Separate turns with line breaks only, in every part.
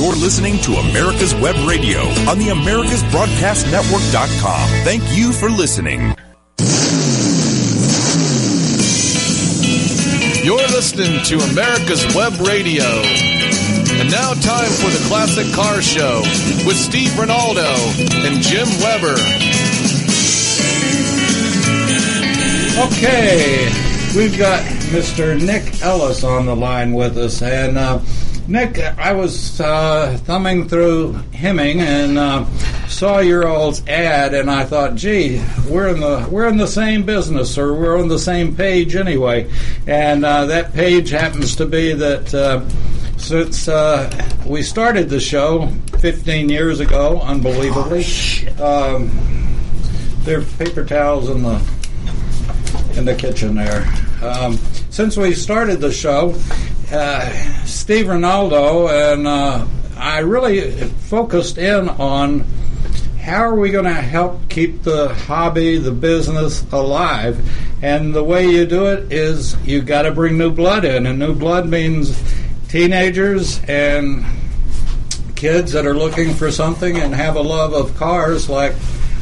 You're listening to America's Web Radio on the AmericasBroadcastNetwork.com. Thank you for listening.
You're listening to America's Web Radio. And now, time for the Classic Car Show with Steve Rinaldo and Jim Weber.
Okay, we've got Mr. Nick Ellis on the line with us, and uh, Nick, I was uh, thumbing through Hemmings and uh, saw your old ad, and I thought, "Gee, we're in the we're in the same business, or we're on the same page anyway." And uh, that page happens to be that uh, since uh, we started the show 15 years ago, unbelievably, um, there are paper towels in the in the kitchen there. Um, since we started the show, uh, Steve Rinaldo and uh, I really focused in on how are we going to help keep the hobby, the business alive. And the way you do it is you got to bring new blood in, and new blood means teenagers and kids that are looking for something and have a love of cars like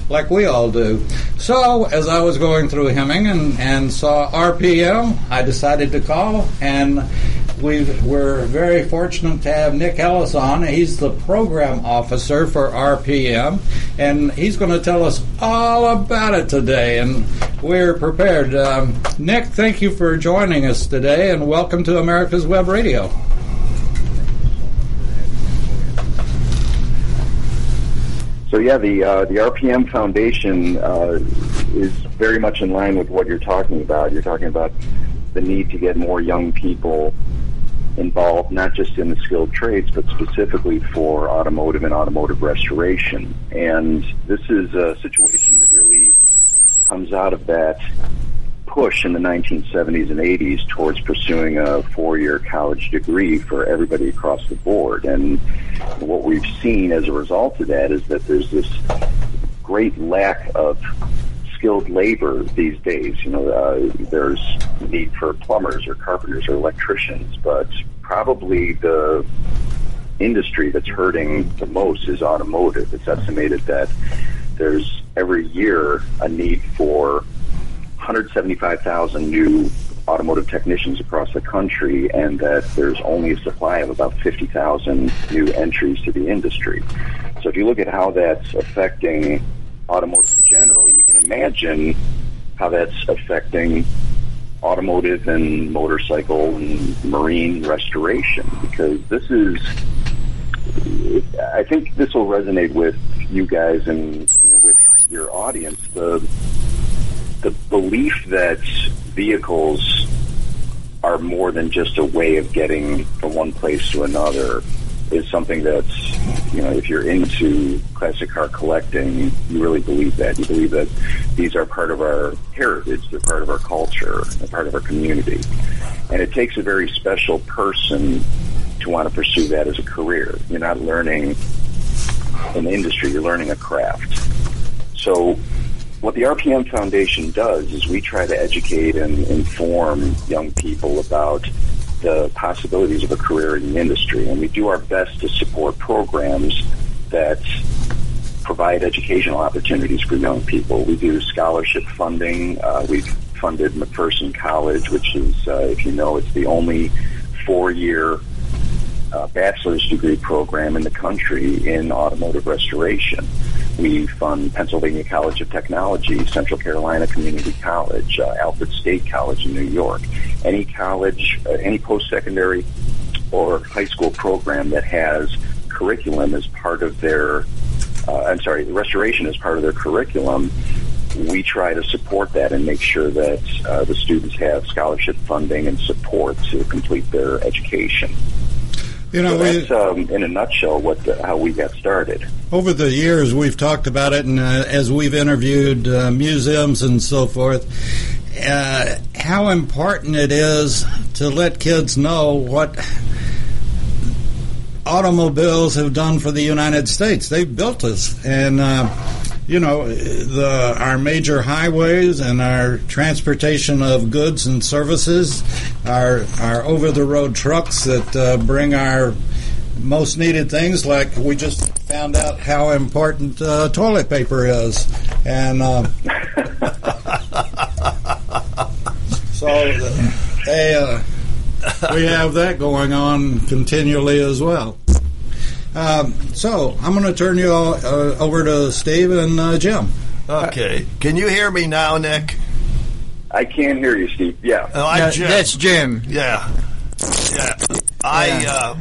like we all do. So, as I was going through Hemmings and, and saw RPM, I decided to call, and we we're very fortunate to have Nick Ellis on. He's the program officer for RPM, and he's going to tell us all about it today, and we're prepared. Um, Nick, thank you for joining us today, and welcome to America's Web Radio.
So yeah, the uh, the RPM Foundation uh, is very much in line with what you're talking about. You're talking about the need to get more young people involved, not just in the skilled trades, but specifically for automotive and automotive restoration. And this is a situation that really comes out of that push in the 1970s and 80s towards pursuing a four-year college degree for everybody across the board. And what we've seen as a result of that is that there's this great lack of skilled labor these days. You know, uh, there's need for plumbers or carpenters or electricians, but probably the industry that's hurting the most is automotive. It's estimated that there's every year a need for 175,000 new automotive technicians across the country, and that there's only a supply of about 50,000 new entries to the industry. So if you look at how that's affecting automotive in general, can imagine how that's affecting automotive and motorcycle and marine restoration because this is I think this will resonate with you guys and you know, with your audience. The the belief that vehicles are more than just a way of getting from one place to another is something that's, you know, if you're into classic car collecting, you really believe that. You believe that these are part of our heritage, they're part of our culture, they're part of our community. And it takes a very special person to want to pursue that as a career. You're not learning an industry, you're learning a craft. So what the RPM Foundation does is we try to educate and inform young people about the possibilities of a career in the industry, and we do our best to support programs that provide educational opportunities for young people. We do scholarship funding. Uh, we've funded McPherson College, which is, uh, if you know, it's the only four-year uh, bachelor's degree program in the country in automotive restoration. We fund Pennsylvania College of Technology, Central Carolina Community College, uh, Alfred State College in New York. Any college, uh, any post-secondary or high school program that has curriculum as part of their, uh, I'm sorry, restoration as part of their curriculum, we try to support that and make sure that uh, the students have scholarship funding and support to complete their education.
You know,
so that's um, in a nutshell what the, how we got started.
Over the years, we've talked about it, and uh, as we've interviewed uh, museums and so forth, uh, how important it is to let kids know what automobiles have done for the United States. They've built us, and uh, you know the our major highways and our transportation of goods and services, our our over the road trucks that uh, bring our
most needed things like we just found out how important uh, toilet paper is, and uh, so they, uh, we have that going on continually as well. Um, so I'm going to turn you all, uh, over to Steve and uh, Jim.
Okay. Can you hear me now, Nick?
I can hear you, Steve. Yeah.
Oh, I'm Jim.
that's Jim.
Yeah, yeah. I uh,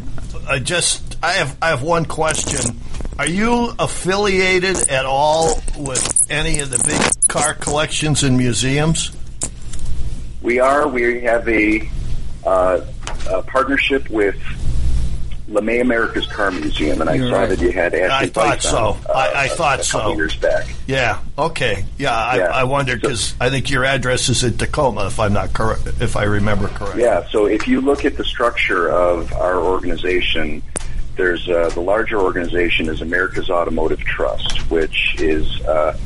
I just I have I have one question. Are you affiliated at all with any of the big car collections and museums?
We are. We have a, uh, a partnership with LeMay America's Car Museum, and I
You're
saw
right.
that you had Ashley
I thought
Bice
so.
on, uh,
I- I
a-
thought
a
so.
years back.
Yeah. Okay. Yeah. I,
Yeah.
I wondered because I think your address is in Tacoma, if I'm not correct, if I remember correctly.
Yeah. So if you look at the structure of our organization, there's uh, the larger organization is America's Automotive Trust, which is uh,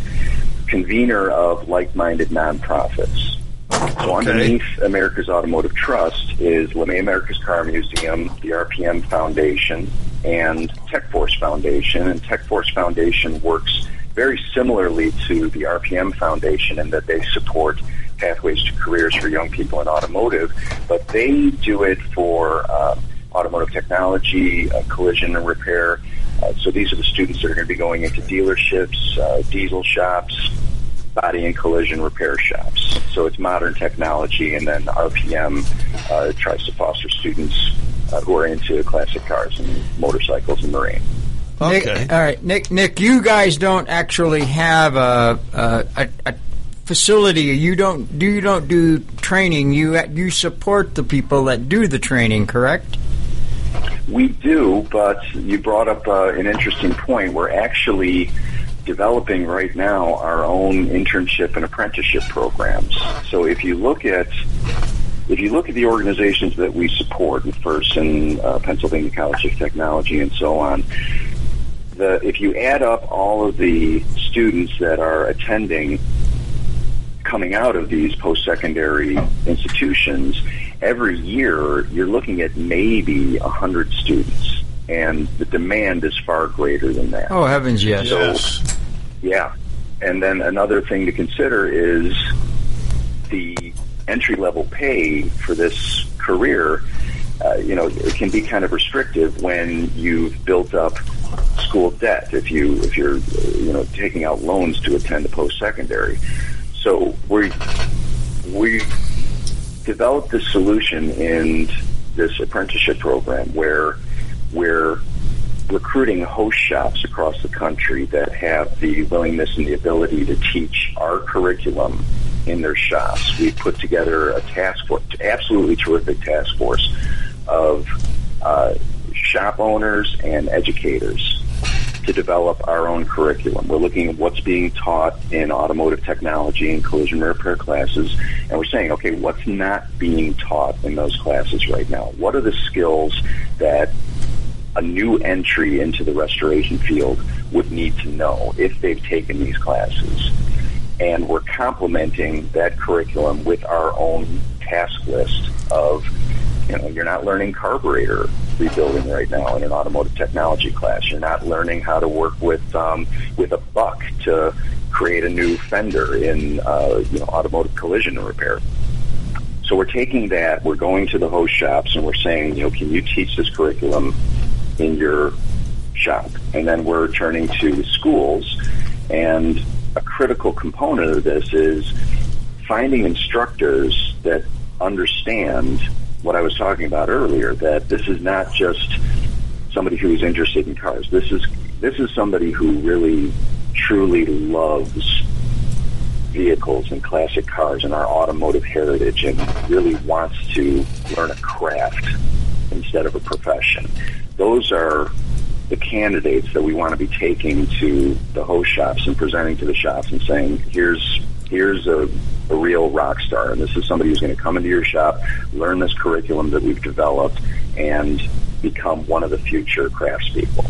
convener of like-minded nonprofits. So
Okay.
underneath America's Automotive Trust is LeMay America's Car Museum, the RPM Foundation, and TechForce Foundation. And TechForce Foundation works very similarly to the RPM Foundation in that they support pathways to careers for young people in automotive, but they do it for uh, automotive technology, uh, collision and repair. Uh, so these are the students that are going to be going into dealerships, uh, diesel shops, body and collision repair shops. So it's modern technology, and then RPM uh, tries to foster students uh, who are into classic cars and motorcycles and marine.
Okay.
Nick, all right, Nick. Nick, you guys don't actually have a a, a, a facility. You don't do you don't do training. You you support the people that do the training, correct?
We do, but you brought up uh, an interesting point. We're actually developing right now our own internship and apprenticeship programs. So if you look at if you look at the organizations that we support, first uh, Pennsylvania College of Technology and so on, the if you add up all of the students that are attending coming out of these post-secondary institutions, every year you're looking at maybe 100 students, and the demand is far greater than that.
Oh heavens, yes.
Yes.
Yeah. And then another thing to consider is the entry level pay for this career. Uh, you know, it can be kind of restrictive when you've built up school debt if you if you're you know taking out loans to attend a post secondary. So we we developed this solution in this apprenticeship program where we're recruiting host shops across the country that have the willingness and the ability to teach our curriculum in their shops. We put together a task force, absolutely terrific task force of uh, shop owners and educators to develop our own curriculum. We're looking at what's being taught in automotive technology and collision repair classes, and we're saying, okay, what's not being taught in those classes right now? What are the skills that a new entry into the restoration field would need to know if they've taken these classes? And we're complementing that curriculum with our own task list of you know, you're not learning carburetor rebuilding right now in an automotive technology class. You're not learning how to work with um, with a buck to create a new fender in uh, you know automotive collision repair. So we're taking that, we're going to the host shops, and we're saying, you know, can you teach this curriculum in your shop? And then we're turning to schools, and a critical component of this is finding instructors that understand what I was talking about earlier, that this is not just somebody who's interested in cars. This is this is somebody who really truly loves vehicles and classic cars and our automotive heritage and really wants to learn a craft instead of a profession. Those are the candidates that we want to be taking to the host shops and presenting to the shops and saying, here's here's a, a real rock star, and this is somebody who's going to come into your shop, learn this curriculum that we've developed, and become one of the future craftspeople.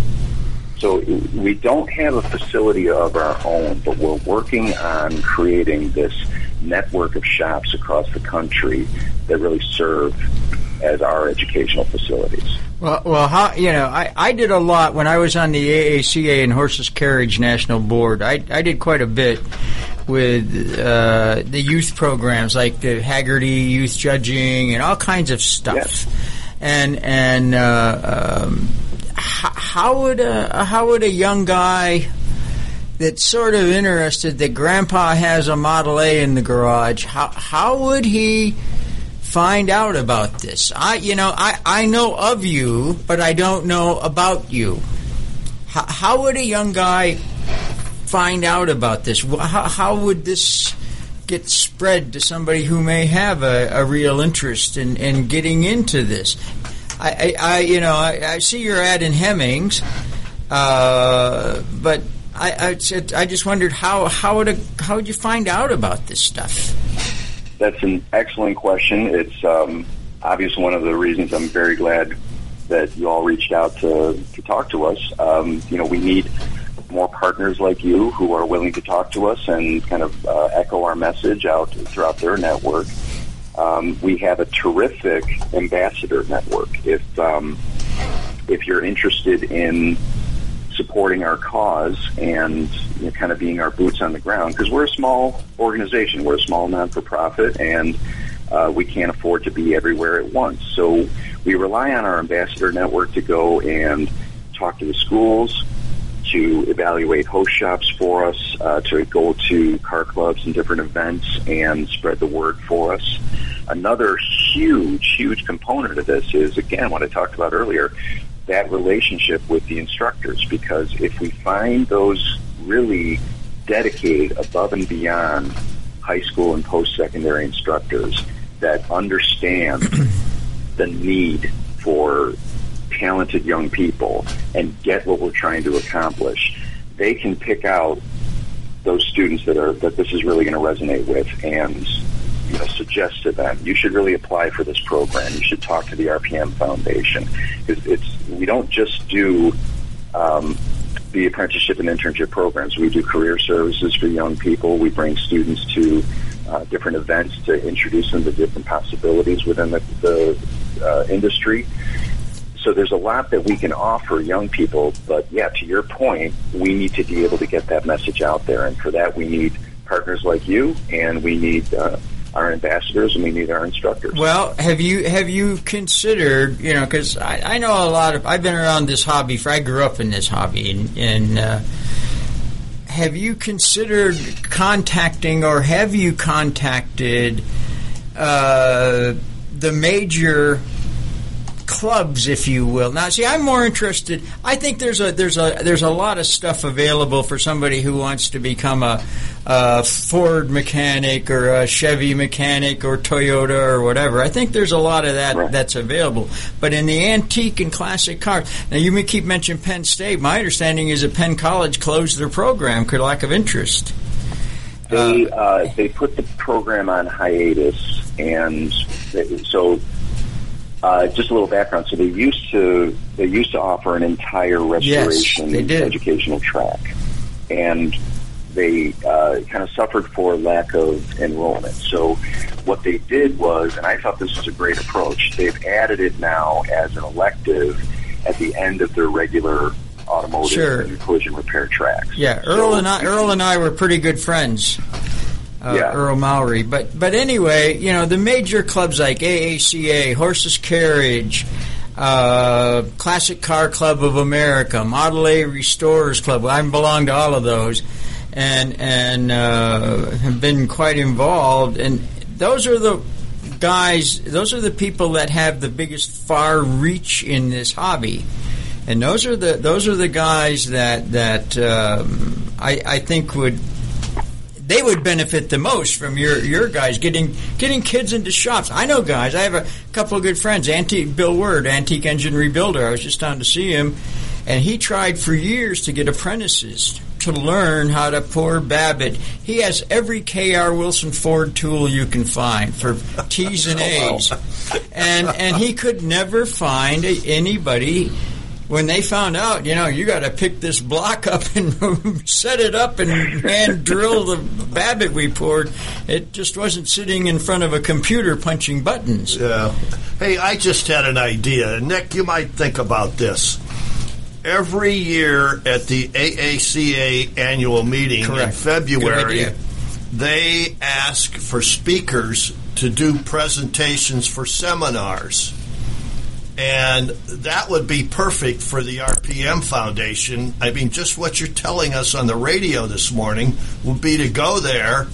So we don't have a facility of our own, but we're working on creating this network of shops across the country that really serve as our educational facilities.
Well, well, how you know, I, I did a lot when I was on the AACA and Horseless Carriage National Board. I I did quite a bit with uh, the youth programs like the Hagerty Youth Judging and all kinds of stuff.
Yes.
And and uh, um, how, how would a how would a young guy that's sort of interested that Grandpa has a Model A in the garage? How how would he? Find out about this. I, you know, I, I know of you, but I don't know about you. How, how would a young guy find out about this? How, how would this get spread to somebody who may have a, a real interest in, in getting into this? I, I, I you know, I, I, see your ad in Hemmings, uh, but I, I, I just wondered how how would a, how would you find out about this stuff?
That's an excellent question. It's um, obviously one of the reasons I'm very glad that you all reached out to, to talk to us. Um, you know, we need more partners like you who are willing to talk to us and kind of uh, echo our message out throughout their network. Um, we have a terrific ambassador network. If um, if you're interested in supporting our cause and you know, kind of being our boots on the ground because we're a small organization, we're a small non-for-profit, and uh, we can't afford to be everywhere at once. So we rely on our ambassador network to go and talk to the schools, to evaluate host shops for us, uh, to go to car clubs and different events and spread the word for us. Another huge, huge component of this is, again, what I talked about earlier, that relationship with the instructors because if we find those really dedicated above and beyond high school and post-secondary instructors that understand the need for talented young people and get what we're trying to accomplish, they can pick out those students that are that this is really going to resonate with and you know, suggest to them, you should really apply for this program. You should talk to the RPM Foundation. It's, it's we don't just do um, the apprenticeship and internship programs. We do career services for young people. We bring students to uh, different events to introduce them to different possibilities within the, the uh, industry. So there's a lot that we can offer young people, but yeah, to your point, we need to be able to get that message out there, and for that we need partners like you, and we need uh, our ambassadors and we need our instructors.
Well, have you have you considered you know because I, I know a lot of I've been around this hobby for I grew up in this hobby and, and uh, have you considered contacting or have you contacted uh, the major clubs, if you will. Now, see, I'm more interested. I think there's a there's a there's a lot of stuff available for somebody who wants to become a, a Ford mechanic or a Chevy mechanic or Toyota or whatever. I think there's a lot of that
right.
that's available. But in the antique and classic cars, now you may keep mentioning Penn State. My understanding is that Penn College closed their program for lack of interest.
They uh, they put the program on hiatus, and they, so uh, just a little background. So they used to they used to offer an entire restoration
yes,
educational track, and they uh, kind of suffered for lack of enrollment. So what they did was, and I thought this was a great approach. They've added it now as an elective at the end of their regular automotive
sure.
and collision repair tracks.
Yeah, Earl so, and I, Earl and I were pretty good friends uh,
yeah.
Earl Mowry. But but anyway, you know the major clubs like AACA, Horseless Carriage, uh, Classic Car Club of America, Model A Restorers Club. I belong to all of those, and and uh, have been quite involved. And those are the guys. Those are the people that have the biggest far reach in this hobby. And those are the those are the guys that that um, I, I think would they would benefit the most from your your guys getting getting kids into shops. I know guys. I have a couple of good friends. Antique Bill Word, Antique Engine Rebuilder. I was just down to see him, and he tried for years to get apprentices to learn how to pour Babbitt. He has every K.R. Wilson Ford tool you can find for T's and oh, A's, and and he could never find anybody when they found out, you know, you got to pick this block up and set it up and hand drill the Babbitt we poured, it just wasn't sitting in front of a computer punching buttons.
Yeah. Hey, I just had an idea. Nick, you might think about this. Every year at the AACA annual meeting
Correct.
in February, they ask for speakers to do presentations for seminars. And that would be perfect for the RPM Foundation. I mean, just what you're telling us on the radio this morning would be to go there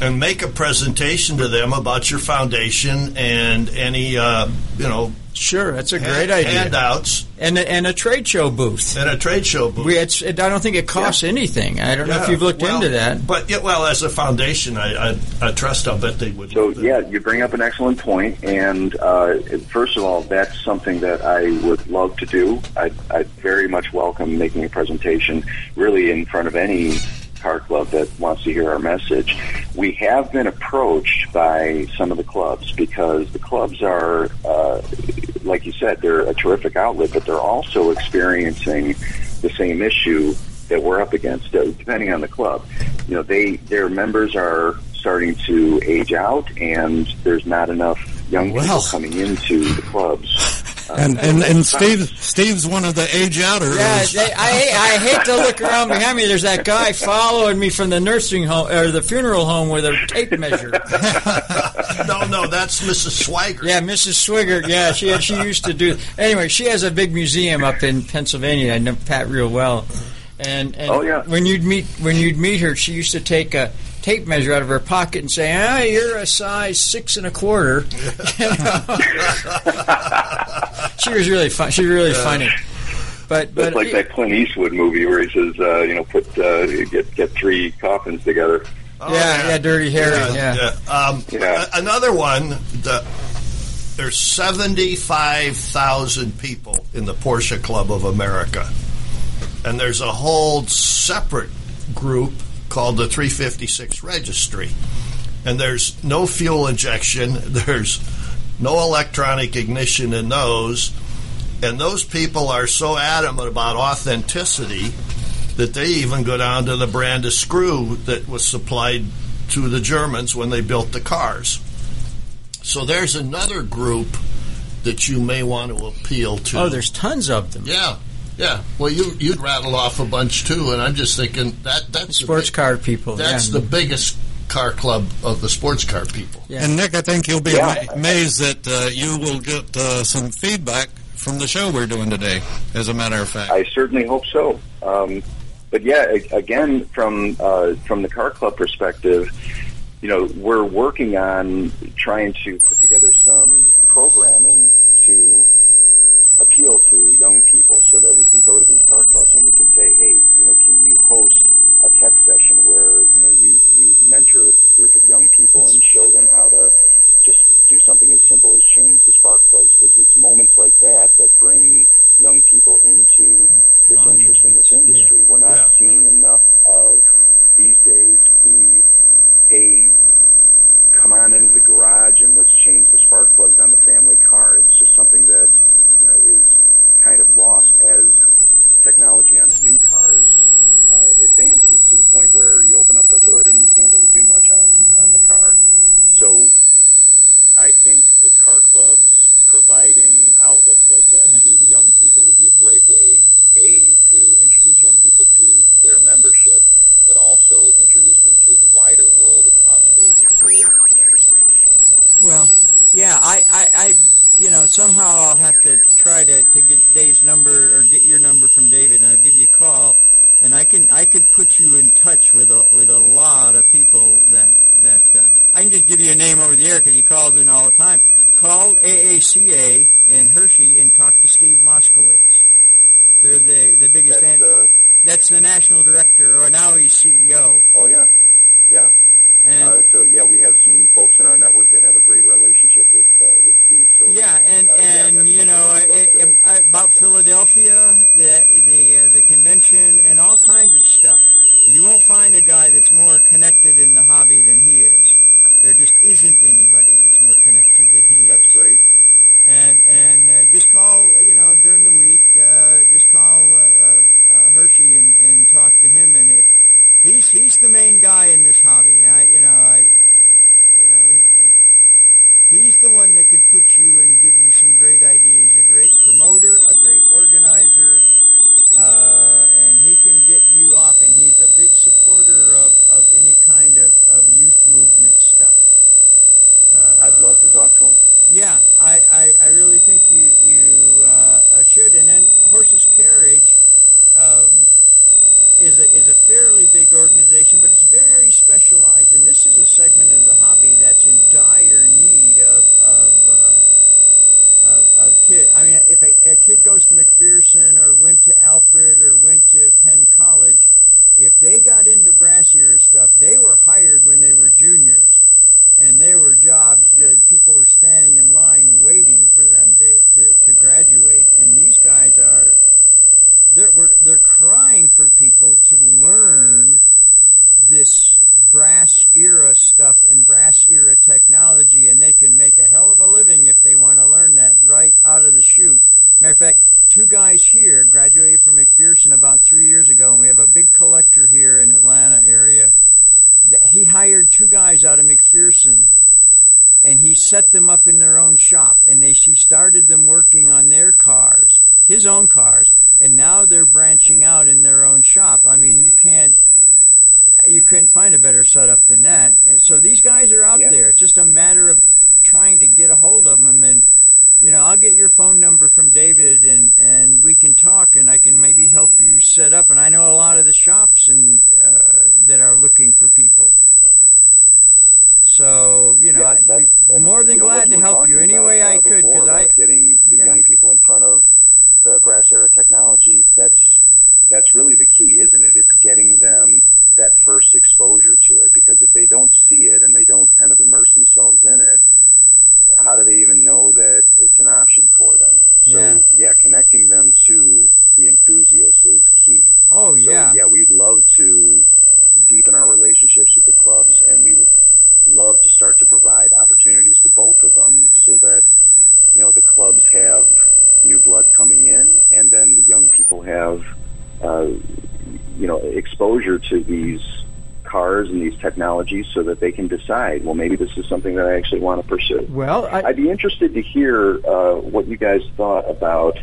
and make a presentation to them about your foundation and any, uh, you know,
Sure, that's a
hand-
great idea.
handouts
And a, and a trade show booth.
and a trade show booth.
We, it's, it, I don't think it costs anything. I don't know if you've looked
well,
into that.
But yeah, well, as a foundation, I, I, I trust. I'll bet they would.
So yeah, you bring up an excellent point, and uh, first of all, that's something that I would love to do. I'd, I'd very much welcome making a presentation, really in front of any car club that wants to hear our message. We have been approached by some of the clubs because the clubs are, uh, like you said, they're a terrific outlet, but they're also experiencing the same issue that we're up against, uh, depending on the club. You know, they their members are starting to age out, and there's not enough young people coming into the clubs.
Uh, and and, and Steve Steve's one of the age outers.
Yeah, they, I I hate to look around behind me. There's that guy following me from the nursing home or the funeral home with a tape measure.
no, no, that's Mrs. Swigart.
Yeah, Mrs. Swigart. Yeah, she she used to do. Anyway, she has a big museum up in Pennsylvania. I know Pat real well. And, and
Oh, yeah.
when you'd meet when you'd meet her, she used to take a tape measure out of her pocket and say, "Ah, you're a size six and a quarter." she was really fun. She was really funny. But but
That's like that Clint Eastwood movie where he says, uh, you know, put uh, get get three coffins together.
Oh,
yeah, yeah, Dirty Harry. Yeah,
Um,
Yeah.
a- Another one. The, there's 75,000 people in the Porsche Club of America, and there's a whole separate group called the 356 Registry. And there's no fuel injection. There's no electronic ignition in those. And those people are so adamant about authenticity that they even go down to the brand of screw that was supplied to the Germans when they built the cars. So there's another group that you may want to appeal to.
Oh, there's tons of them.
yeah, yeah. Well, you you'd rattle off a bunch too, and I'm just thinking that that's
Sports
big-
car people.
That's
yeah.
the biggest car club of the sports car people.
Yeah.
And Nick, I think you'll be
Yeah.
amazed that uh, you will get uh, some feedback from the show we're doing today. As a matter of fact,
I certainly hope so. Um, but yeah, again, from uh, from the car club perspective, you know, we're working on trying to put together
have, uh, you know,
exposure to these cars and these technologies so that they can decide, well, maybe this is something that I actually want to pursue.
Well, I,
I'd be interested to hear uh, what you guys thought about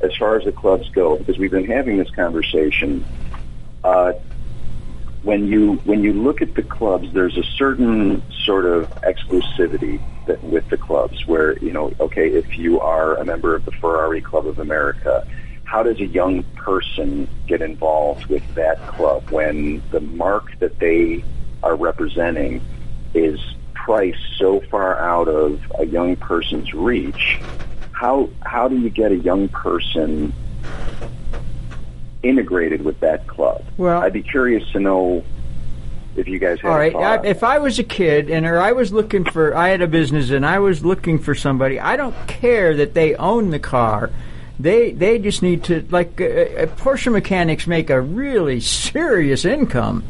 as far as the clubs go, because we've been having this conversation. Uh, when you when you look at the clubs, there's a certain sort of exclusivity that with the clubs, where you know, okay, if you are a member of the Ferrari Club of America, how does a young person get involved with that club when the mark that they are representing is priced so far out of a young person's reach? How how do you get a young person integrated with that club?
Well-
I'd be curious to know if you guys have
All
a
I, if. I was a kid and or I was looking for, I had a business and I was looking for somebody. I don't care that they own the car. They they just need to like uh, uh, Porsche mechanics make a really serious income.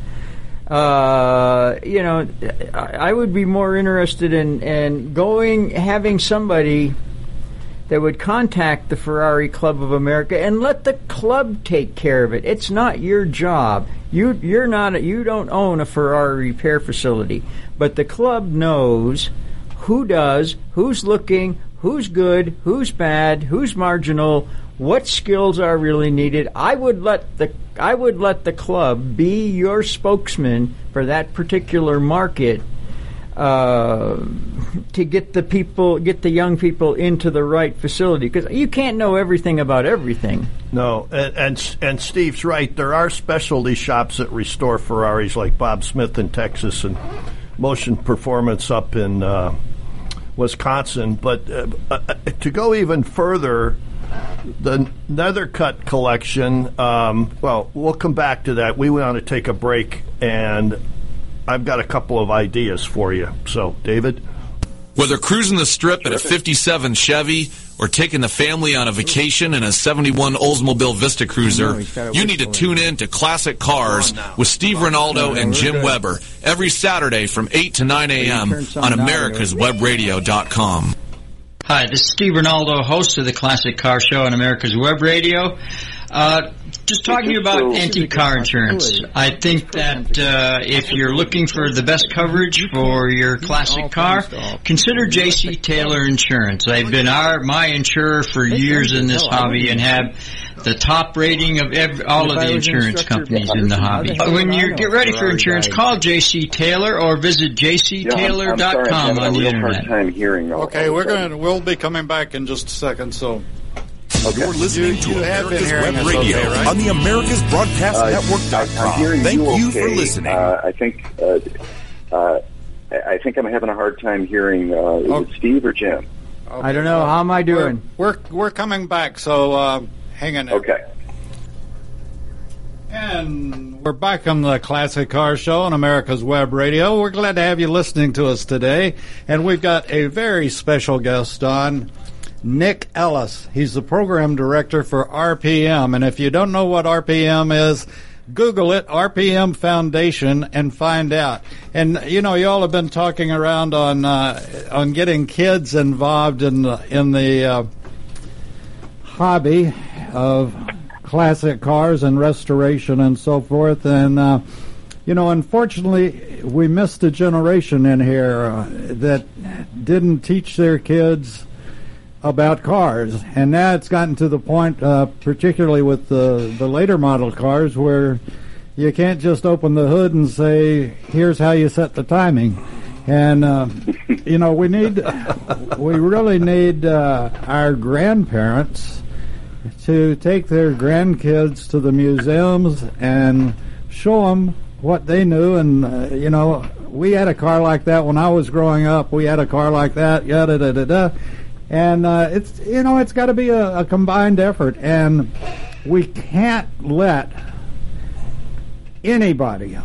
Uh, you know, I, would be more interested in in going having somebody that would contact the Ferrari Club of America and let the club take care of it. It's not your job. You you're not you don't own a Ferrari repair facility, but the club knows who does, who's looking, who's good, who's bad, who's marginal, what skills are really needed. I would let the I would let the club be your spokesman for that particular market uh, to get the people, get the young people into the right facility because you can't know everything about everything.
No, and, and and Steve's right. There are specialty shops that restore Ferraris, like Bob Smith in Texas and Motion Performance up in uh, Wisconsin. But uh, uh, to go even further, the Nethercutt collection. Um, well, we'll come back to that. We want to take a break, and I've got a couple of ideas for you. So, David.
Whether cruising the strip in a 57 Chevy or taking the family on a vacation in a 71 Oldsmobile Vista Cruiser, you need to tune in to Classic Cars with Steve Rinaldo and Jim Weber every Saturday from 8 to 9 a.m. on americaswebradio.com.
Hi, this is Steve Rinaldo, host of the Classic Car Show on America's Web Radio. Uh, just talking to you about anti-car insurance. I think that uh, if you're looking for the best coverage for your classic car, consider J.C. Taylor Insurance. They've been our my insurer for years in this hobby and have the top rating of every, all of the insurance companies in the hobby. When you get ready for insurance, call J.C. Taylor or visit
Yeah, I'm- I'm sorry, I'm
jctaylor.com on the
real
internet.
time hearing. all-
Okay, we're
of a sudden.
going. We'll be coming back in just a second. So
You're listening to
You
America's Web Radio
okay, right?
on the Americas Broadcast
Uh, I- I'm
Network.com. Thank
you,
you
okay.
for listening.
Uh, I think uh, uh, I I think I'm having a hard time hearing. Uh, is
Oh.
it Steve or Jim?
I don't know. How am I doing?
we're we're coming back. So uh, hang on. there.
Okay.
And we're back on the Classic Car Show on America's Web Radio. We're glad to have you listening to us today. And we've got a very special guest on, Nick Ellis. He's the program director for RPM. And if you don't know what RPM is, Google it, RPM Foundation, and find out. And you know, you all have been talking around on uh, on getting kids involved in the, in the uh, hobby of classic cars and restoration and so forth. And, uh, you know, unfortunately, we missed a generation in here uh, that didn't teach their kids about cars. And now it's gotten to the point, uh, particularly with the, the later model cars, where you can't just open the hood and say, here's how you set the timing. And, uh, you know, we need, we really need uh, our grandparents to take their grandkids to the museums and show them what they knew. And, uh, you know, we had a car like that when I was growing up. We had a car like that, yada, da, da, da. And uh, it's, you know, it's got to be a, a combined effort. And we can't let anybody,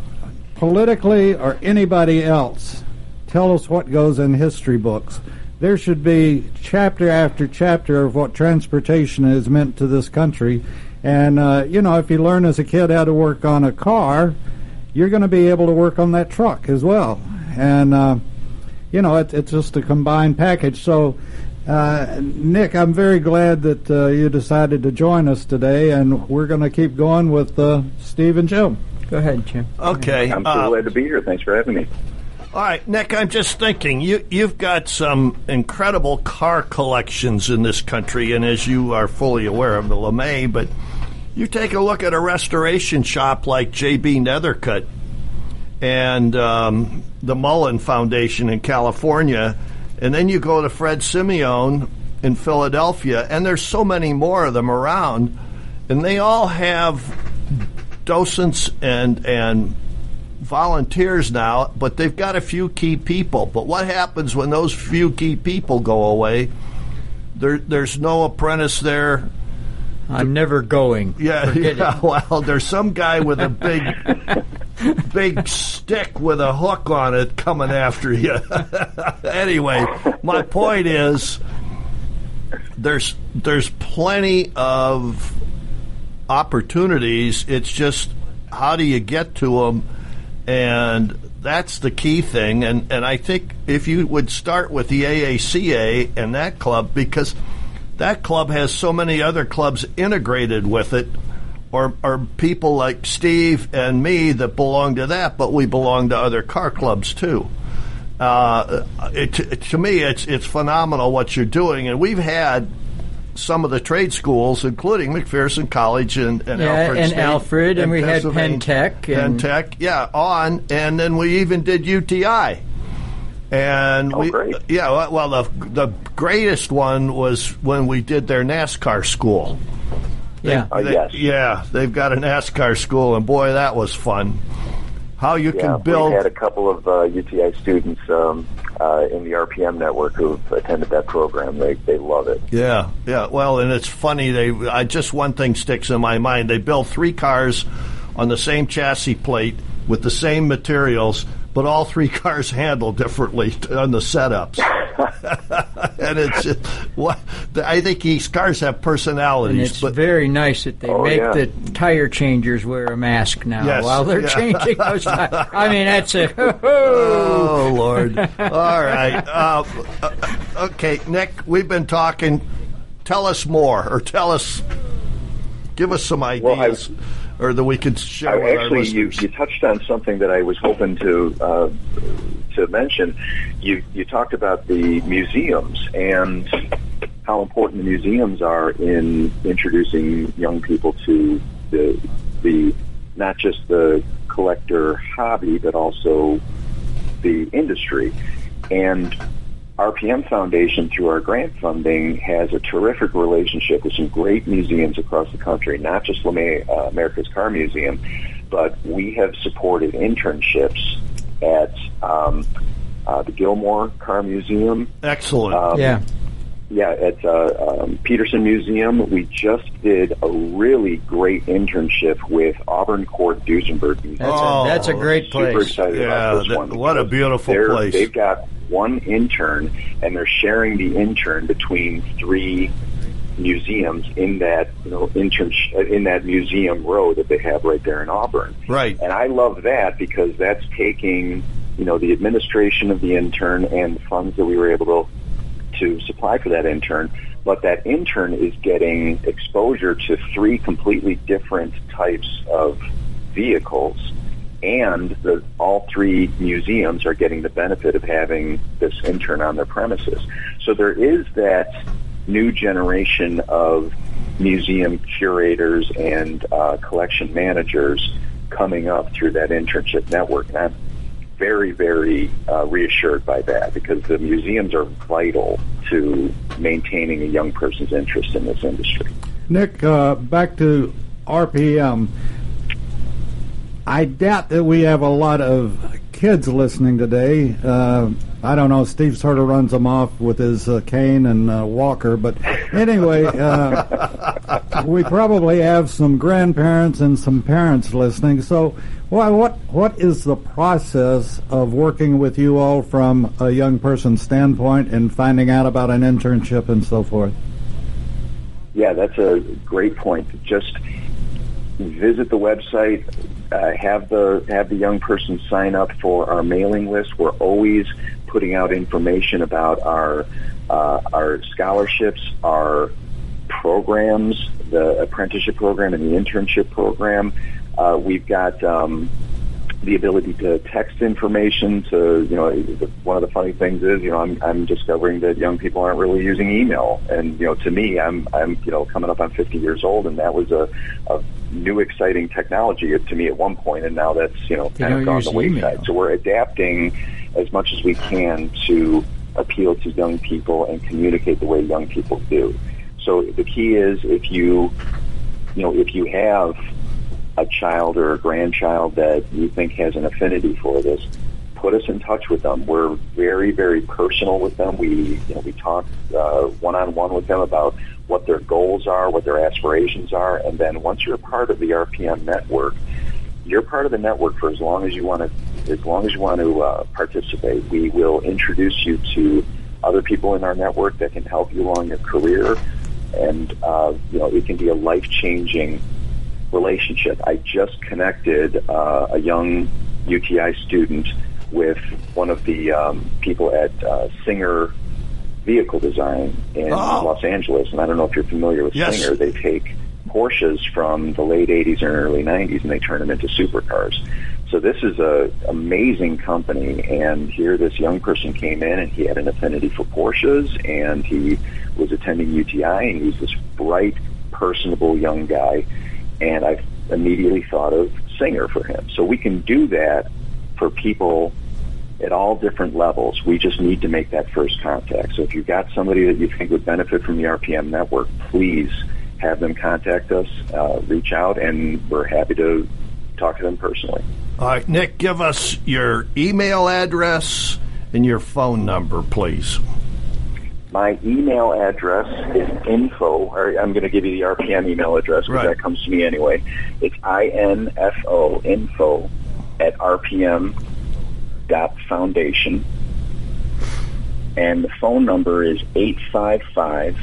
politically or anybody else, tell us what goes in history books. There should be chapter after chapter of what transportation has meant to this country. And, uh, you know, if you learn as a kid how to work on a car, you're going to be able to work on that truck as well. And, uh, you know, it, it's just a combined package. So Uh, Nick, I'm very glad that uh, you decided to join us today, and we're going to keep going with uh, Steve and Jim.
Go ahead, Jim.
Okay.
I'm so
uh,
glad to be here. Thanks for having me.
All right, Nick, I'm just thinking you you've got some incredible car collections in this country, and as you are fully aware of the LeMay, but you take a look at a restoration shop like JB Nethercutt and um, the Mullin Foundation in California, and then you go to Fred Simeone in Philadelphia, and there's so many more of them around, and they all have docents and and volunteers now, but they've got a few key people. But what happens when those few key people go away? There, there's no apprentice there.
I'm never going.
Yeah,
Forget
yeah.
it.
Well, there's some guy with a big, big stick with a hook on it coming after you. anyway, my point is, there's there's plenty of opportunities. It's just how do you get to them, and that's the key thing. And and I think if you would start with the AACA and that club because that club has so many other clubs integrated with it, or, or people like Steve and me that belong to that, but we belong to other car clubs too. Uh, it, to me, it's it's phenomenal what you're doing, and we've had some of the trade schools, including McPherson College and, and
Yeah,
Alfred
and
State
Alfred, and we had
Pennsylvania-
Penn Tech, and-
Penn Tech, yeah, on, and then we even did UTI. And
Oh,
we,
great.
yeah, well, well, the the greatest one was when we did their NASCAR school.
Yeah.
Uh,
They-
yes.
Yeah, they've got a NASCAR school, and boy, that was fun. How you
Yeah,
can build.
we've had a couple of uh, UTI students um, uh, in the RPM network who've attended that program. They they love it.
Yeah, yeah. Well, and it's funny. They I just one thing sticks in my mind. They built three cars on the same chassis plate with the same materials, but all three cars handle differently on the setups. and it's just, what I think these cars have
And
personalities,
it's
but
very nice that they
Oh,
make
yeah.
the tire changers wear a mask now
Yes,
while they're
yeah.
changing those tires. I mean, that's a.
Oh Lord! All right. Uh, uh, okay, Nick. We've been talking. Tell us more, or tell us. Give us some
Well, I-
ideas, or that we could share
I,
with our
actually, you, you touched on something that I was hoping to uh, to mention. You you talked about the museums and how important the museums are in introducing young people to the the not just the collector hobby, but also the industry. And RPM Foundation, through our grant funding, has a terrific relationship with some great museums across the country, not just LeMay, uh, America's Car Museum, but we have supported internships at um, uh, the Gilmore Car Museum,
Excellent.
um,
yeah.
Yeah, at uh, um, Petersen Museum, we just did a really great internship with Auburn Cord Duesenberg Museum.
That's,
Oh,
a, that's a great
Super
place.
excited
Yeah,
about this
that-
one.
what a beautiful place.
They've got one intern, and they're sharing the intern between three museums in that you know intern in that museum row that they have right there in Auburn.
Right.
And I love that because that's taking you know the administration of the intern and the funds that we were able to to supply for that intern, but that intern is getting exposure to three completely different types of vehicles, and the, all three museums are getting the benefit of having this intern on their premises. So there is that new generation of museum curators and uh, collection managers coming up through that internship network, and I'm very, very uh, reassured by that because the museums are vital to maintaining a young person's interest in this industry.
Nick, uh, back to RPM. I doubt that we have a lot of kids listening today. Uh, I don't know. Steve sort of runs them off with his uh, cane and uh, walker, but anyway, uh, we probably have some grandparents and some parents listening. So, why, what what is the process of working with you all from a young person's standpoint and finding out about an internship and so forth?
Yeah, that's a great point. Just visit the website, uh, have the have the young person sign up for our mailing list. We're always putting out information about our uh, our scholarships, our programs, the apprenticeship program and the internship program. Uh, we've got um, the ability to text information to, you know, one of the funny things is, you know, I'm, I'm discovering that young people aren't really using email. And, you know, to me, I'm, I'm, you know, coming up on 50 years old and that was a, a new exciting technology to me at one point and now that's, you know, kind of gone the wayside. So we're adapting as much as we can to appeal to young people and communicate the way young people do. So the key is if you, you know, if you have a child or a grandchild that you think has an affinity for this, put us in touch with them. We're very, very personal with them. We, you know, we talk one on one with them about what their goals are, what their aspirations are, and then once you're a part of the RPM network, you're part of the network for as long as you want to, as long as you want to uh, participate. We will introduce you to other people in our network that can help you along your career, and uh, you know, it can be a life changing relationship. I just connected uh, a young UTI student with one of the um, people at uh, Singer Vehicle Design in
Oh.
Los Angeles, and I don't know if you're familiar with
Yes.
Singer. They take Porsches from the late 80s and early 90s, and they turn them into supercars. So this is a amazing company, and here this young person came in, and he had an affinity for Porsches, and he was attending UTI, and he's this bright, personable young guy and I immediately thought of Singer for him. So we can do that for people at all different levels. We just need to make that first contact. So if you've got somebody that you think would benefit from the RPM network, please have them contact us, uh, reach out, and we're happy to talk to them personally.
All right, Nick, give us your email address and your phone number, please.
My email address is info, or I'm going to give you the RPM email address because
Right.
that comes to me anyway. It's info, info at rpm dot foundation. And the phone number is 855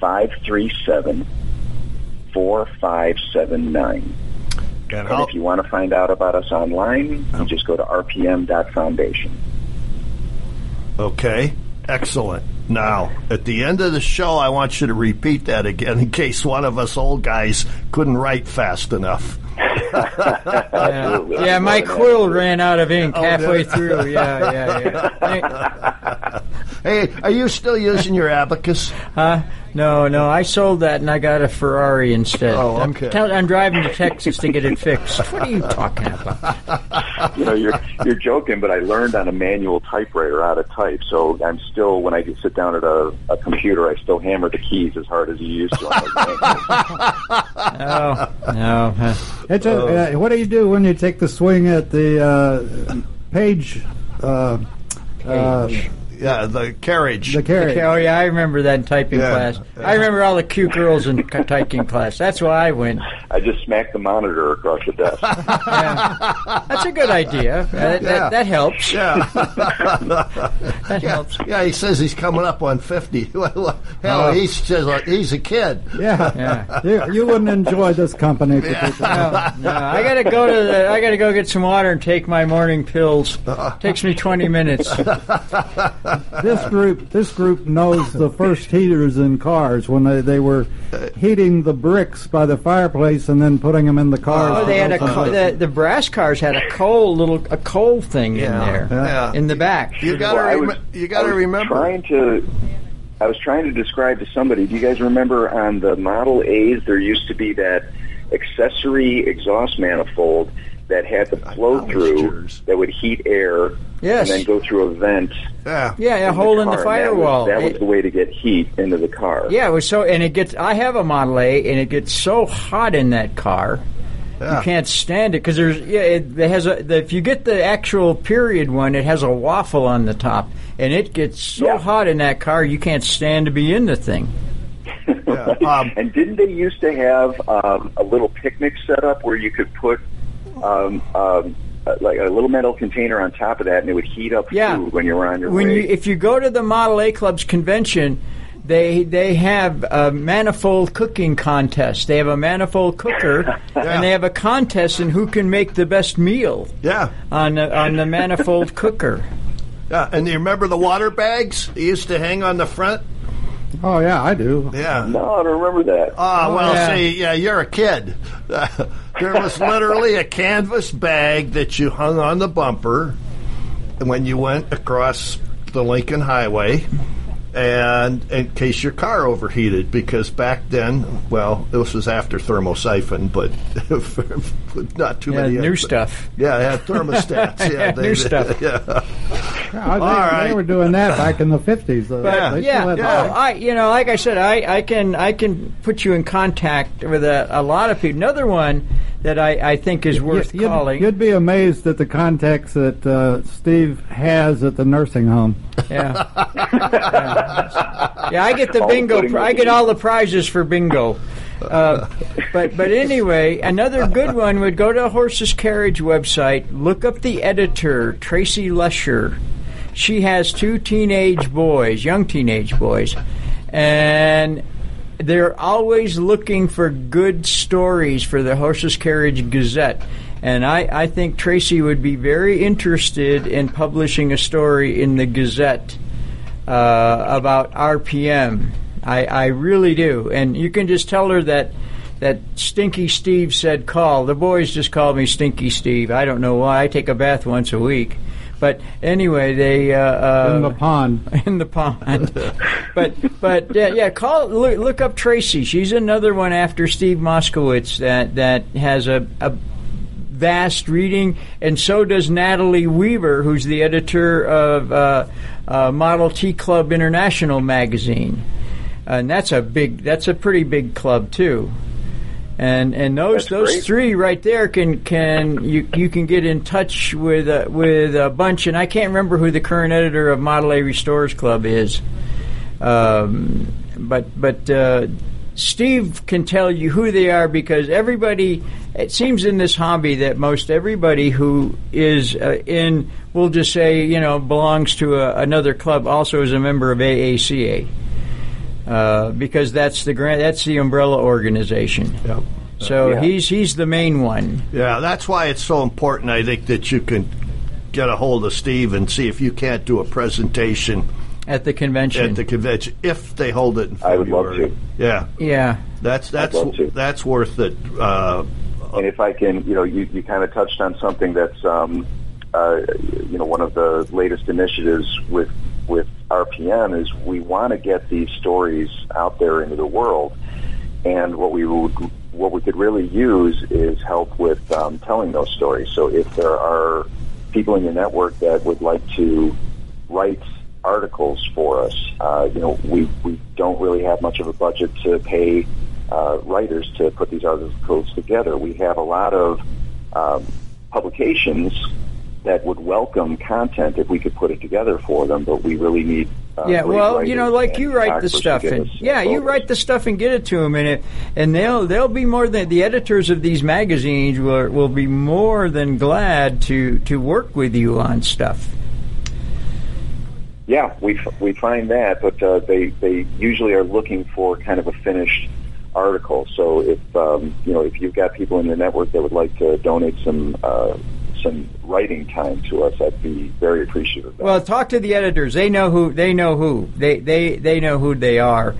537 4579.
And
And if you want to find out about us online, you oh. just go to rpm.foundation.
okay, excellent. Now, at the end of the show, I want you to repeat that again in case one of us old guys couldn't write fast enough.
Yeah, yeah my quill ran out of ink oh, halfway through. Yeah, yeah, yeah.
Hey, are you still using your abacus?
Huh? No, no, I sold that and I got a Ferrari instead.
Oh, okay.
I'm, tell- I'm driving to Texas to get it fixed. What are you talking about?
you know, you're you're joking, but I learned on a manual typewriter how to type. So I'm still, when I sit down at a, a computer, I still hammer the keys as hard as you used to. On.
No, no.
It's a, uh, what do you do when you take the swing at the uh, page? Uh, uh,
Yeah, the carriage.
the carriage.
Okay, oh yeah, I remember that in typing
Yeah.
class. I remember all the cute girls in c- typing class. That's why I went.
I just smacked the monitor across the desk.
Yeah. That's a good idea. Uh, that, that, that helps.
yeah.
That
yeah,
helps.
yeah. He says he's coming up on fifty. Hell,
Oh.
he says uh, he's a kid.
Yeah,
Yeah.
You, you wouldn't enjoy this company particularly.
No, no, I gotta go to the. I gotta go get some water and take my morning pills. Takes me twenty minutes.
This group, this group knows the first heaters in cars when they, they were heating the bricks by the fireplace and then putting them in the cars.
Oh, they had a
open
co-
the-
the, the brass cars had a coal little a coal thing in there
yeah.
in the back.
You got to
Well, I was-
you got to remember.
Trying to, I was trying to describe to somebody. Do you guys remember on the Model A's there used to be that accessory exhaust manifold that had the flow through that would heat air
Yes.
and then go through a vent.
Yeah.
Yeah, a
in
hole in the
and that was-
firewall.
That was, the way to get heat into the car.
Yeah, it was so, and it gets. I have a Model A, and it gets so hot in that car.
Yeah.
You can't stand it because there's yeah. It, it has a. The, if you get the actual period one, it has a waffle on the top, and it gets so
Yeah.
hot in that car you can't stand to be in the thing.
Yeah. Um,
and didn't they used to have um, a little picnic set up where you could put um, um, uh, like a little metal container on top of that, and it would heat up
Yeah.
food when you were on your
when
way?
you if you go to the Model A Club's convention, they they have a manifold cooking contest. They have a manifold cooker, and they have a contest in who can make the best meal
yeah.
on the, on the manifold cooker.
Yeah, and you remember the water bags they used to hang on the front?
Oh yeah, I do.
Yeah.
No, I don't remember that.
Ah, well,
yeah.
see, yeah, you're a kid. there was literally a canvas bag that you hung on the bumper when you went across the Lincoln Highway, and in case your car overheated, because back then, well, this was after thermosiphon, but not too
Yeah,
many
new stuff.
Yeah, they had thermostats. Yeah,
New stuff.
Yeah.
Yeah, I think
right.
They were doing that back in the fifties.
Yeah.
they
yeah, oh. I you know, like I said, I, I can I can put you in contact with a, a lot of people. Another one that I, I think is worth
You'd-
calling.
You'd be amazed at the contacts that uh, Steve has at the nursing home.
Yeah. yeah. Yeah, I get the
All
bingo.
pudding
pri- I get all the prizes for bingo. Uh, but but anyway, another good one would go to Horseless Carriage website. Look up the editor, Tracy Lesher. She has two teenage boys, young teenage boys, and they're always looking for good stories for the Horseless Carriage Gazette. And I, I think Tracy would be very interested in publishing a story in the Gazette uh, about RPM. I, I really do. And you can just tell her that that Stinky Steve said call. The boys just call me Stinky Steve. I don't know why. I take a bath once a week. But anyway, they uh, uh,
in the pond.
in the pond. but but yeah, yeah call look, look up Tracy. She's another one after Steve Moskowitz that that has a, a vast reading, and so does Natalie Weaver, who's the editor of uh, uh, Model T Club International magazine, and that's a big that's a pretty big club too. And and those
That's
those
great.
three right there can can you you can get in touch with uh, with a bunch and I can't remember who the current editor of Model A Restorers Club is, um, but but uh, Steve can tell you who they are because everybody it seems in this hobby that most everybody who is uh, in we'll just say you know belongs to a, another club also is a member of AACA. Uh, because that's the grant, that's the umbrella organization.
Yep.
So
Yeah.
he's he's the main one.
Yeah, that's why it's so important. I think that you can get a hold of Steve and see if you can't do a presentation
at the convention.
at the convention if they hold it. In
I would love to.
Yeah,
yeah,
that's that's that's worth it. Uh,
And if I can, you know, you, you kind of touched on something that's, um, uh, you know, one of the latest initiatives with with RPM is we want to get these stories out there into the world, and what we would what we could really use is help with um, telling those stories. So if there are people in your network that would like to write articles for us, uh, you know, we we don't really have much of a budget to pay uh, writers to put these articles together. We have a lot of um, publications that would welcome content if we could put it together for them, but we really need. Uh,
yeah. Well, you know, like you write the stuff, and
uh,
yeah, you write the stuff and get it to them, and it, and they'll they'll be more than the editors of these magazines will will be more than glad to to work with you on stuff.
Yeah, we f- we find that, but uh, they they usually are looking for kind of a finished article. So if um, you know if you've got people in your network that would like to donate some uh, some writing time to us, I'd be very appreciative. Of that.
Well, talk to the editors. They know who. They know who. They they they know who they are.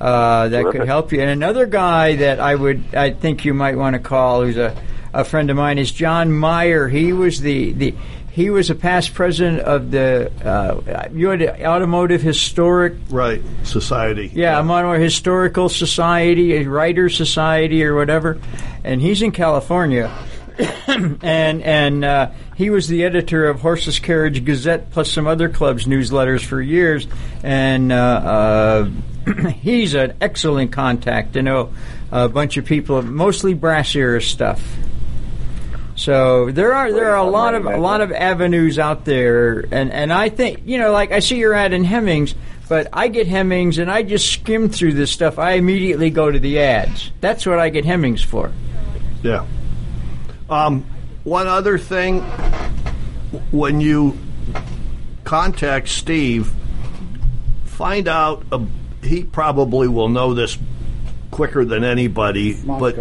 Uh, that could help you. And another guy that I would I think you might want to call, who's a, a friend of mine, is John Meyer. He was the the he was a past president of the uh, you had the Automotive Historic
right, society.
yeah, I'm on a historical society, a writer society, or whatever, and he's in California, and and uh, he was the editor of Horseless Carriage Gazette plus some other clubs' newsletters for years, and uh, uh, he's an excellent contact to know a bunch of people, mostly brass era stuff. So there are there are a lot of a lot of avenues out there, and and I think you know, like I see your ad in Hemmings, but I get Hemmings and I just skim through this stuff. I immediately go to the ads. That's what I get Hemmings for.
Yeah. Um, one other thing, when you contact Steve, find out. Uh, he probably will know this quicker than anybody, but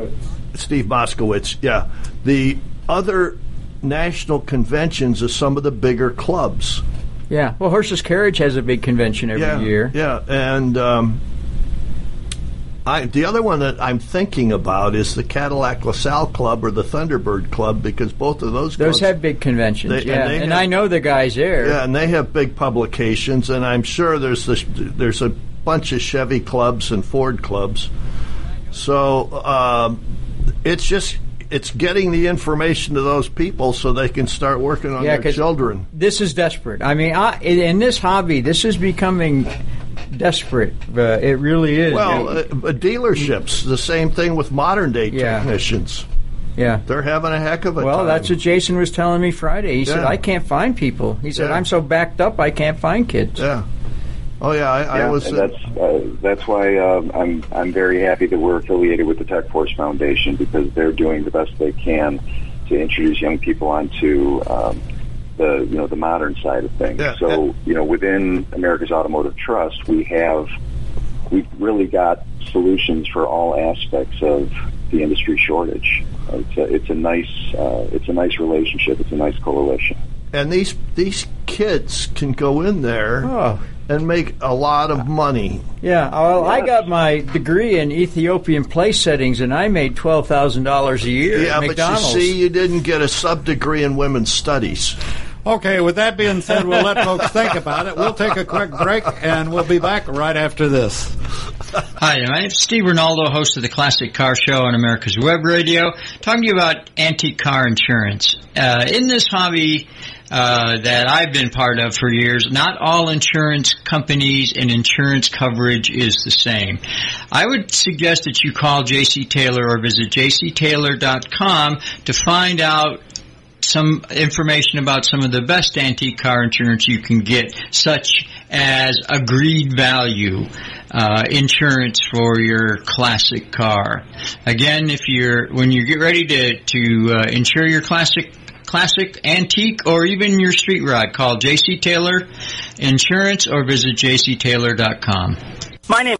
Steve Moskowitz, yeah, the other national conventions of some of the bigger clubs
Yeah. Well, Horseless Carriage has a big convention every
yeah,
year.
Yeah, and um, I, the other one that I'm thinking about is the Cadillac LaSalle Club or the Thunderbird Club because both of those
Those
clubs,
have big conventions.
They- and
yeah,
they
and,
have-
I know the guys there.
yeah, and they have big publications, and I'm sure there's this, there's a bunch of Chevy clubs and Ford clubs. So um, it's just it's getting the information to those people so they can start working on
Yeah,
their children.
This is desperate. I mean, I, in this hobby, this is becoming desperate. Uh, it really is.
Well, uh, dealerships, the same thing with modern day
Yeah.
technicians.
yeah.
They're having a heck of a
Well,
time.
that's what Jason was telling me Friday. He said, I can't find people. He said,
Yeah.
I'm so backed up, I can't find kids.
Yeah. Oh yeah, I, I was.
and that's uh, that's why um, I'm I'm very happy that we're affiliated with the Tech Force Foundation because they're doing the best they can to introduce young people onto um, the you know the modern side of things.
Yeah.
So you know within America's Automotive Trust, we have we've really got solutions for all aspects of the industry shortage. It's a, it's a nice uh, it's a nice relationship. It's a nice coalition.
and these these kids can go in there
Oh.
and make a lot of money.
Yeah, well, I got my degree in Ethiopian place settings, and I made twelve thousand dollars a year
Yeah,
at
but
McDonald's.
you see, you didn't get a sub degree in women's studies.
Okay, with that being said, we'll let folks think about it. We'll take a quick break, and we'll be back right after this.
Hi, my name's Steve Rinaldo, host of the Classic Car Show on America's Web Radio, talking to you about antique car insurance. Uh, in this hobby uh, that I've been part of for years, not all insurance companies and insurance coverage is the same. I would suggest that you call JC Taylor or visit jctaylor.com to find out some information about some of the best antique car insurance you can get, such as agreed value uh, insurance for your classic car. Again, if you're when you get ready to to uh, insure your classic. Classic, antique, or even your street rod, call JC Taylor Insurance or visit jctaylor.com.
My name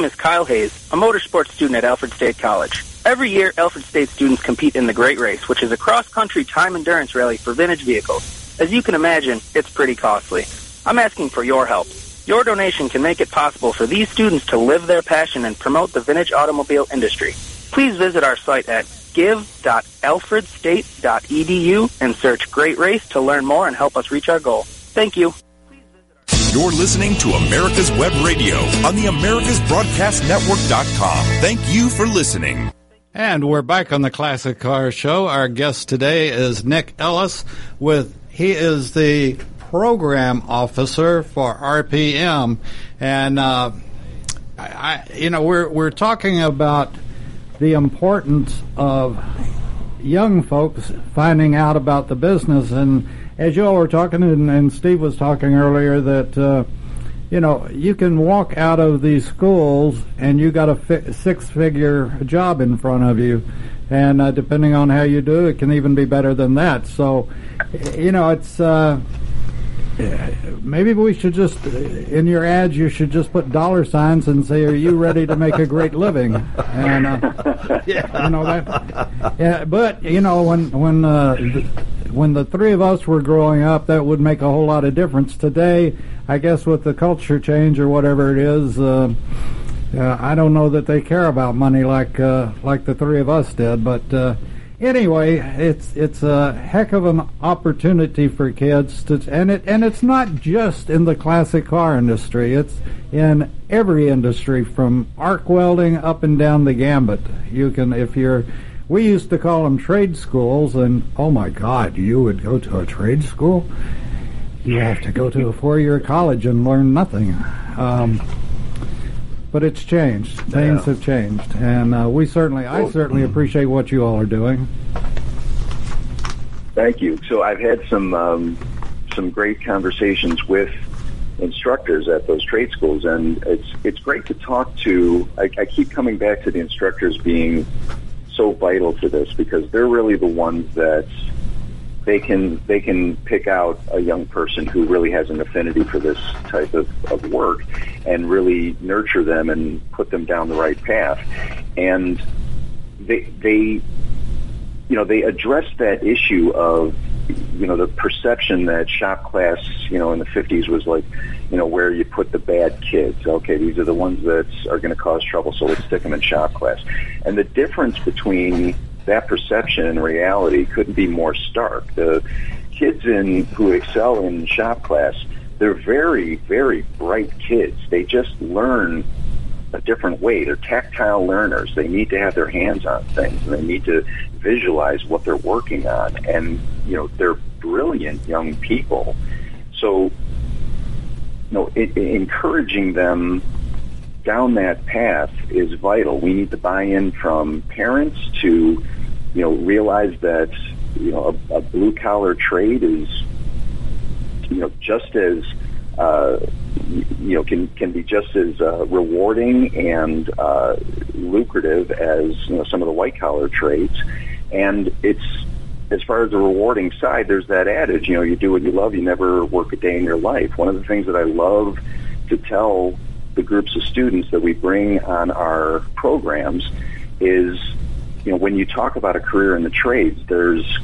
is Kyle Hayes, a motorsports student at Alfred State College. Every year, Alfred State students compete in the Great Race, which is a cross-country time endurance rally for vintage vehicles. As you can imagine, it's pretty costly. I'm asking for your help. Your donation can make it possible for these students to live their passion and promote the vintage automobile industry. Please visit our site at give.alfredstate.edu and search Great Race to learn more and help us reach our goal. Thank you.
You're listening to America's Web Radio on the AmericasBroadcastNetwork.com. Thank you for listening.
And we're back on the Classic Car Show. Our guest today is Nick Ellis. With he is the program officer for RPM, and uh, I, you know, we're we're talking about the importance of young folks finding out about the business. And as you all were talking, and, and Steve was talking earlier, that uh, you know you can walk out of these schools and you got a fi- six-figure job in front of you. And uh, depending on how you do, it can even be better than that. So, you know, it's uh, maybe we should just in your ads you should just put dollar signs and say are you ready to make a great living and uh, yeah. you know that yeah but you know when when uh, when the three of us were growing up that would make a whole lot of difference today i guess with the culture change or whatever it is uh, uh, I don't know that they care about money like uh, like the three of us did, but uh, anyway, it's it's a heck of an opportunity for kids to, and it and it's not just in the classic car industry. It's in every industry from arc welding up and down the gambit. You can if you're we used to call them trade schools, and oh my God, you would go to a trade school? You have to go to a four-year college and learn nothing. Um, but it's changed. Things have changed, and uh, we certainly, I certainly appreciate what you all are doing.
Thank you. So I've had some um, some great conversations with instructors at those trade schools, and it's it's great to talk to. I, I keep coming back to the instructors being so vital to this because they're really the ones that they can they can pick out a young person who really has an affinity for this type of, of work and really nurture them and put them down the right path. And they they you know they address that issue of you know, the perception that shop class, you know, in the 50s was like, you know, where you put the bad kids. Okay, these are the ones that are going to cause trouble, so let's stick them in shop class. And the difference between that perception and reality couldn't be more stark. The kids in who excel in shop class, they're very, very bright kids. They just learn a different way. They're tactile learners. They need to have their hands on things and they need to visualize what they're working on. And, you know, they're brilliant young people. So, you know, it, encouraging them down that path is vital. We need to buy-in from parents to, you know, realize that, you know, a, a blue collar trade is, you know, just as, uh, you know, can can be just as uh, rewarding and uh, lucrative as you know some of the white collar trades. And it's as far as the rewarding side, there's that adage, you know, you do what you love, you never work a day in your life. One of the things that I love to tell the groups of students that we bring on our programs is, you know, when you talk about a career in the trades, there's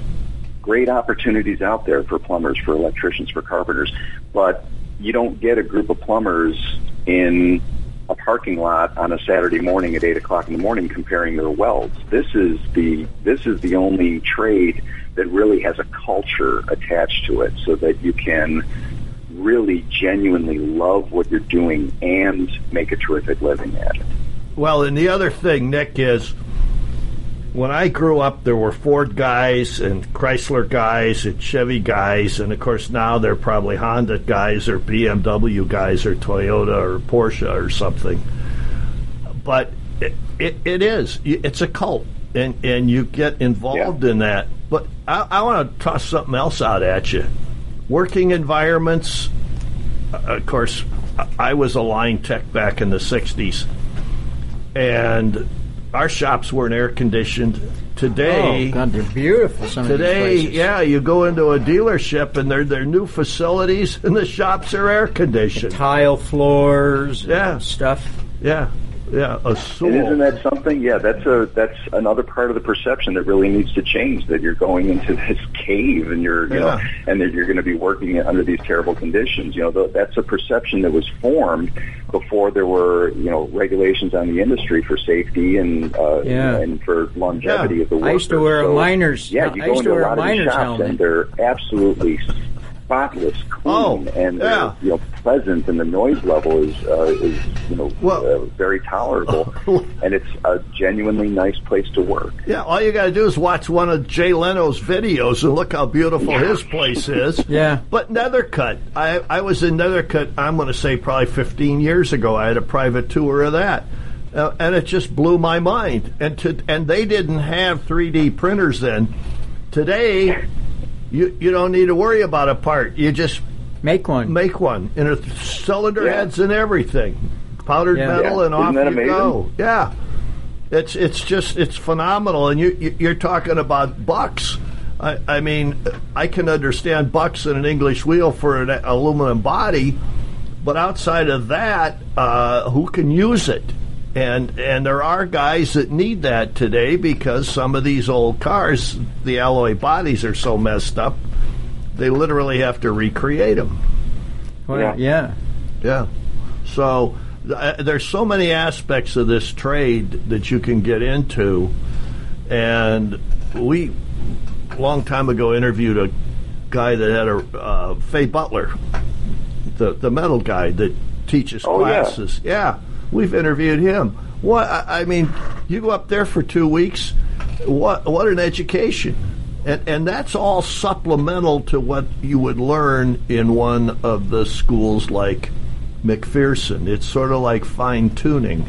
great opportunities out there for plumbers, for electricians, for carpenters, but you don't get a group of plumbers in a parking lot on a Saturday morning at eight o'clock in the morning comparing their welds. This is the this is the only trade that really has a culture attached to it, so that you can really genuinely love what you're doing and make a terrific living at it.
Well, and the other thing, Nick, is when I grew up, there were Ford guys and Chrysler guys and Chevy guys, and of course now they're probably Honda guys or BMW guys or Toyota or Porsche or something. But it, it, it is. It's a cult, and, and you get involved yeah. in that. But I, I want to toss something else out at you. Working environments, uh, of course, I was a line tech back in the 60s. And our shops weren't air conditioned. Today,
oh, God, they're beautiful.
Today, yeah, you go into a dealership and they're they're new facilities, and the shops are air conditioned,
the tile floors,
yeah,
stuff,
yeah. Yeah.
And isn't that something? Yeah, that's a that's another part of the perception that really needs to change. That you're going into this cave and you're you yeah. know, and that you're going to be working under these terrible conditions. You know, that's a perception that was formed before there were you know regulations on the industry for safety and uh,
yeah.
and for longevity
yeah.
of the workers. I
used to wear
so,
a miner's.
Yeah, you
I
go into
a
lot of shops
helmet.
and they're absolutely spotless, clean,
oh,
and
yeah.
you know pleasant, and the noise level is uh, is you know
well,
uh, very tolerable, and it's a genuinely nice place to work.
Yeah, all you got to do is watch one of Jay Leno's videos and look how beautiful yeah. his place is.
yeah,
but Nethercutt, I I was in Nethercutt. I'm going to say probably 15 years ago. I had a private tour of that. Uh, and it just blew my mind. And to, and they didn't have 3D printers then. Today, you you don't need to worry about a part. You just
make one.
Make one in a cylinder yeah. heads and everything, powdered
yeah.
metal,
yeah.
and
Isn't
off
that
you
amazing?
go. Yeah, it's it's just it's phenomenal. And you you're talking about bucks. I, I mean, I can understand bucks in an English wheel for an aluminum body, but outside of that, uh, who can use it? And and there are guys that need that today because some of these old cars, the alloy bodies are so messed up, they literally have to recreate them.
Well, yeah, yeah.
yeah. So uh, there's so many aspects of this trade that you can get into, and we a long time ago interviewed a guy that had a uh, Fay Butler, the the metal guy that teaches
oh,
classes.
Yeah.
yeah We've interviewed him. What I mean, you go up there for two weeks. What what an education, and and that's all supplemental to what you would learn in one of the schools like McPherson. It's sort of like fine tuning.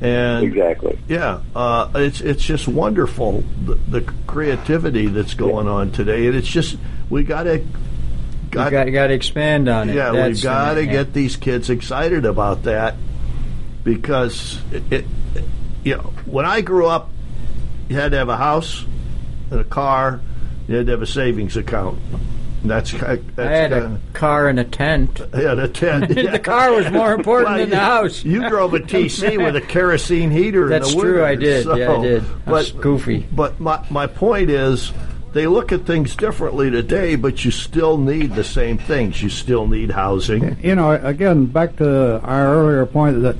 And
exactly,
yeah, uh, it's it's just wonderful the, the creativity that's going on today, and it's just we got to
got, got, got to expand on it.
Yeah, we've got to get these kids excited about that because it, it, you know, when I grew up, you had to have a house and a car. You had to have a savings account. That's, that's
I had a car and a tent.
Yeah, a tent. Yeah.
the car was more important
well,
than the house.
You drove a TC with a kerosene heater.
That's
in the
true.
Winter,
I did.
So,
yeah, I did.
But
goofy.
But my my point is, they look at things differently today, but you still need the same things. You still need housing.
You know, again, back to our earlier point that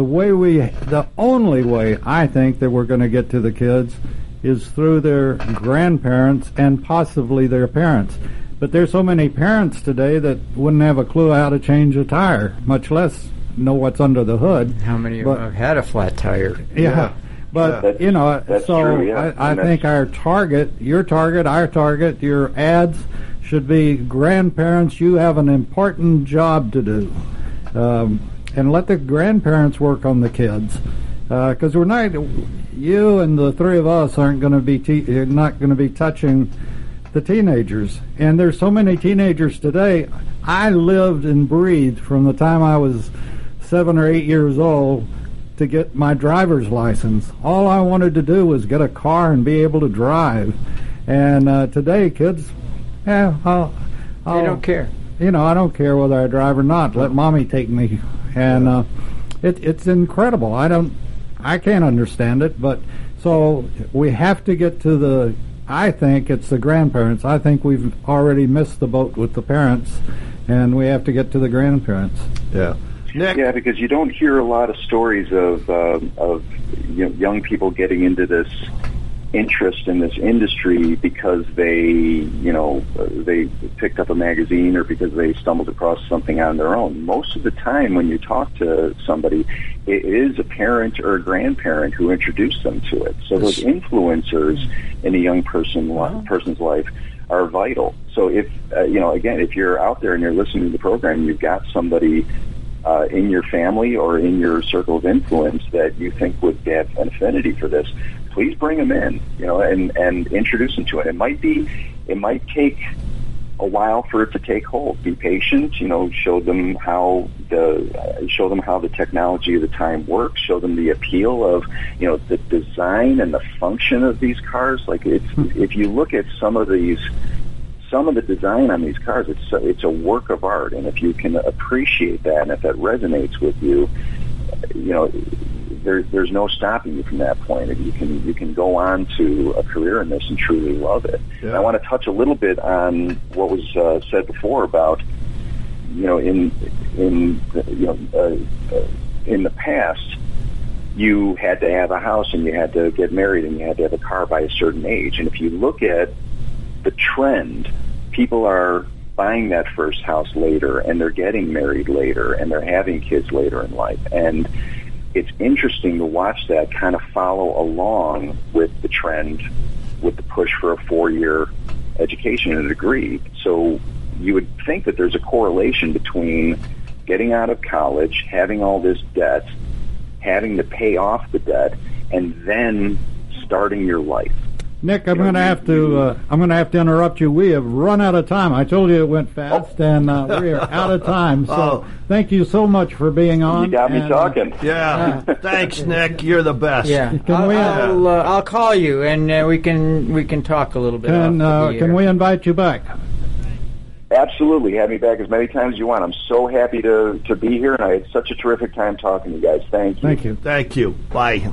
the way we, the only way I think that we're going to get to the kids is through their grandparents and possibly their parents. But there's so many parents today that wouldn't have a clue how to change a tire, much less know what's under the hood.
How many
But-
of them have had a flat tire?
Yeah. But
That's-
you know,
that's
so
true, yeah.
I, I think our target, your target, our target, your ads should be grandparents. You have an important job to do, um, and let the grandparents work on the kids because we're not. You and the three of us aren't going to be te- you're not going to be touching the teenagers, and there's so many teenagers today. I lived and breathed from the time I was seven or eight years old to get my driver's license. All I wanted to do was get a car and be able to drive. And uh, today, kids, yeah, I'll,
They don't care.
You know, I don't care whether I drive or not. Let mommy take me, and uh, it, it's incredible. I don't, I can't understand it. But so we have to get to the. I think it's the grandparents. I think we've already missed the boat with the parents, and we have to get to the grandparents.
Yeah. Nick,
Yeah, because you don't hear a lot of stories of um of you know, young people getting into this interest in this industry because they you know they picked up a magazine or because they stumbled across something on their own. Most of the time, when you talk to somebody, it is a parent or a grandparent who introduced them to it. So those influencers in a young person li- person's life are vital. So if uh, you know, again, if you're out there and you're listening to the program, you've got somebody uh, in your family or in your circle of influence that you think would have an affinity for this, please bring them in, you know, and and introduce them to it. It might be, it might take a while for it to take hold. Be patient, you know, show them how the uh, show them how the technology of the time works. Show them the appeal of you know the design and the function of these cars. Like it's if you look at some of these some of the design on these cars, it's a, it's a work of art, and if you can appreciate that, and if that resonates with you, you know, there, there's no stopping you from that point. You can you can go on to a career in this and truly love it. And I want to touch a little bit on what was uh, said before about you know in in you know uh, uh, in the past you had to have a house and you had to get married and you had to have a car by a certain age. And if you look at the trend, people are buying that first house later and they're getting married later and they're having kids later in life. And it's interesting to watch that kind of follow along with the trend with the push for a four year education and a degree. So you would think that there's a correlation between getting out of college, having all this debt, having to pay off the debt, and then starting your life.
Nick, I'm going to have to. Uh, I'm going to have to interrupt you. We have run out of time. I told you it went fast, and uh, we are out of time. So,
Oh.
thank you so much for being on.
You got me
and, uh,
talking.
yeah. Thanks, Nick. You're the best.
Yeah,
Can
I'll,
we, uh,
I'll, uh, I'll call you and uh, we can we can talk a little bit.
Can uh, can we invite you back?
Absolutely. Have me back as many times as you want. I'm so happy to, to be here, and I had such a terrific time talking to you guys. Thank you.
Thank you.
Thank you. Bye.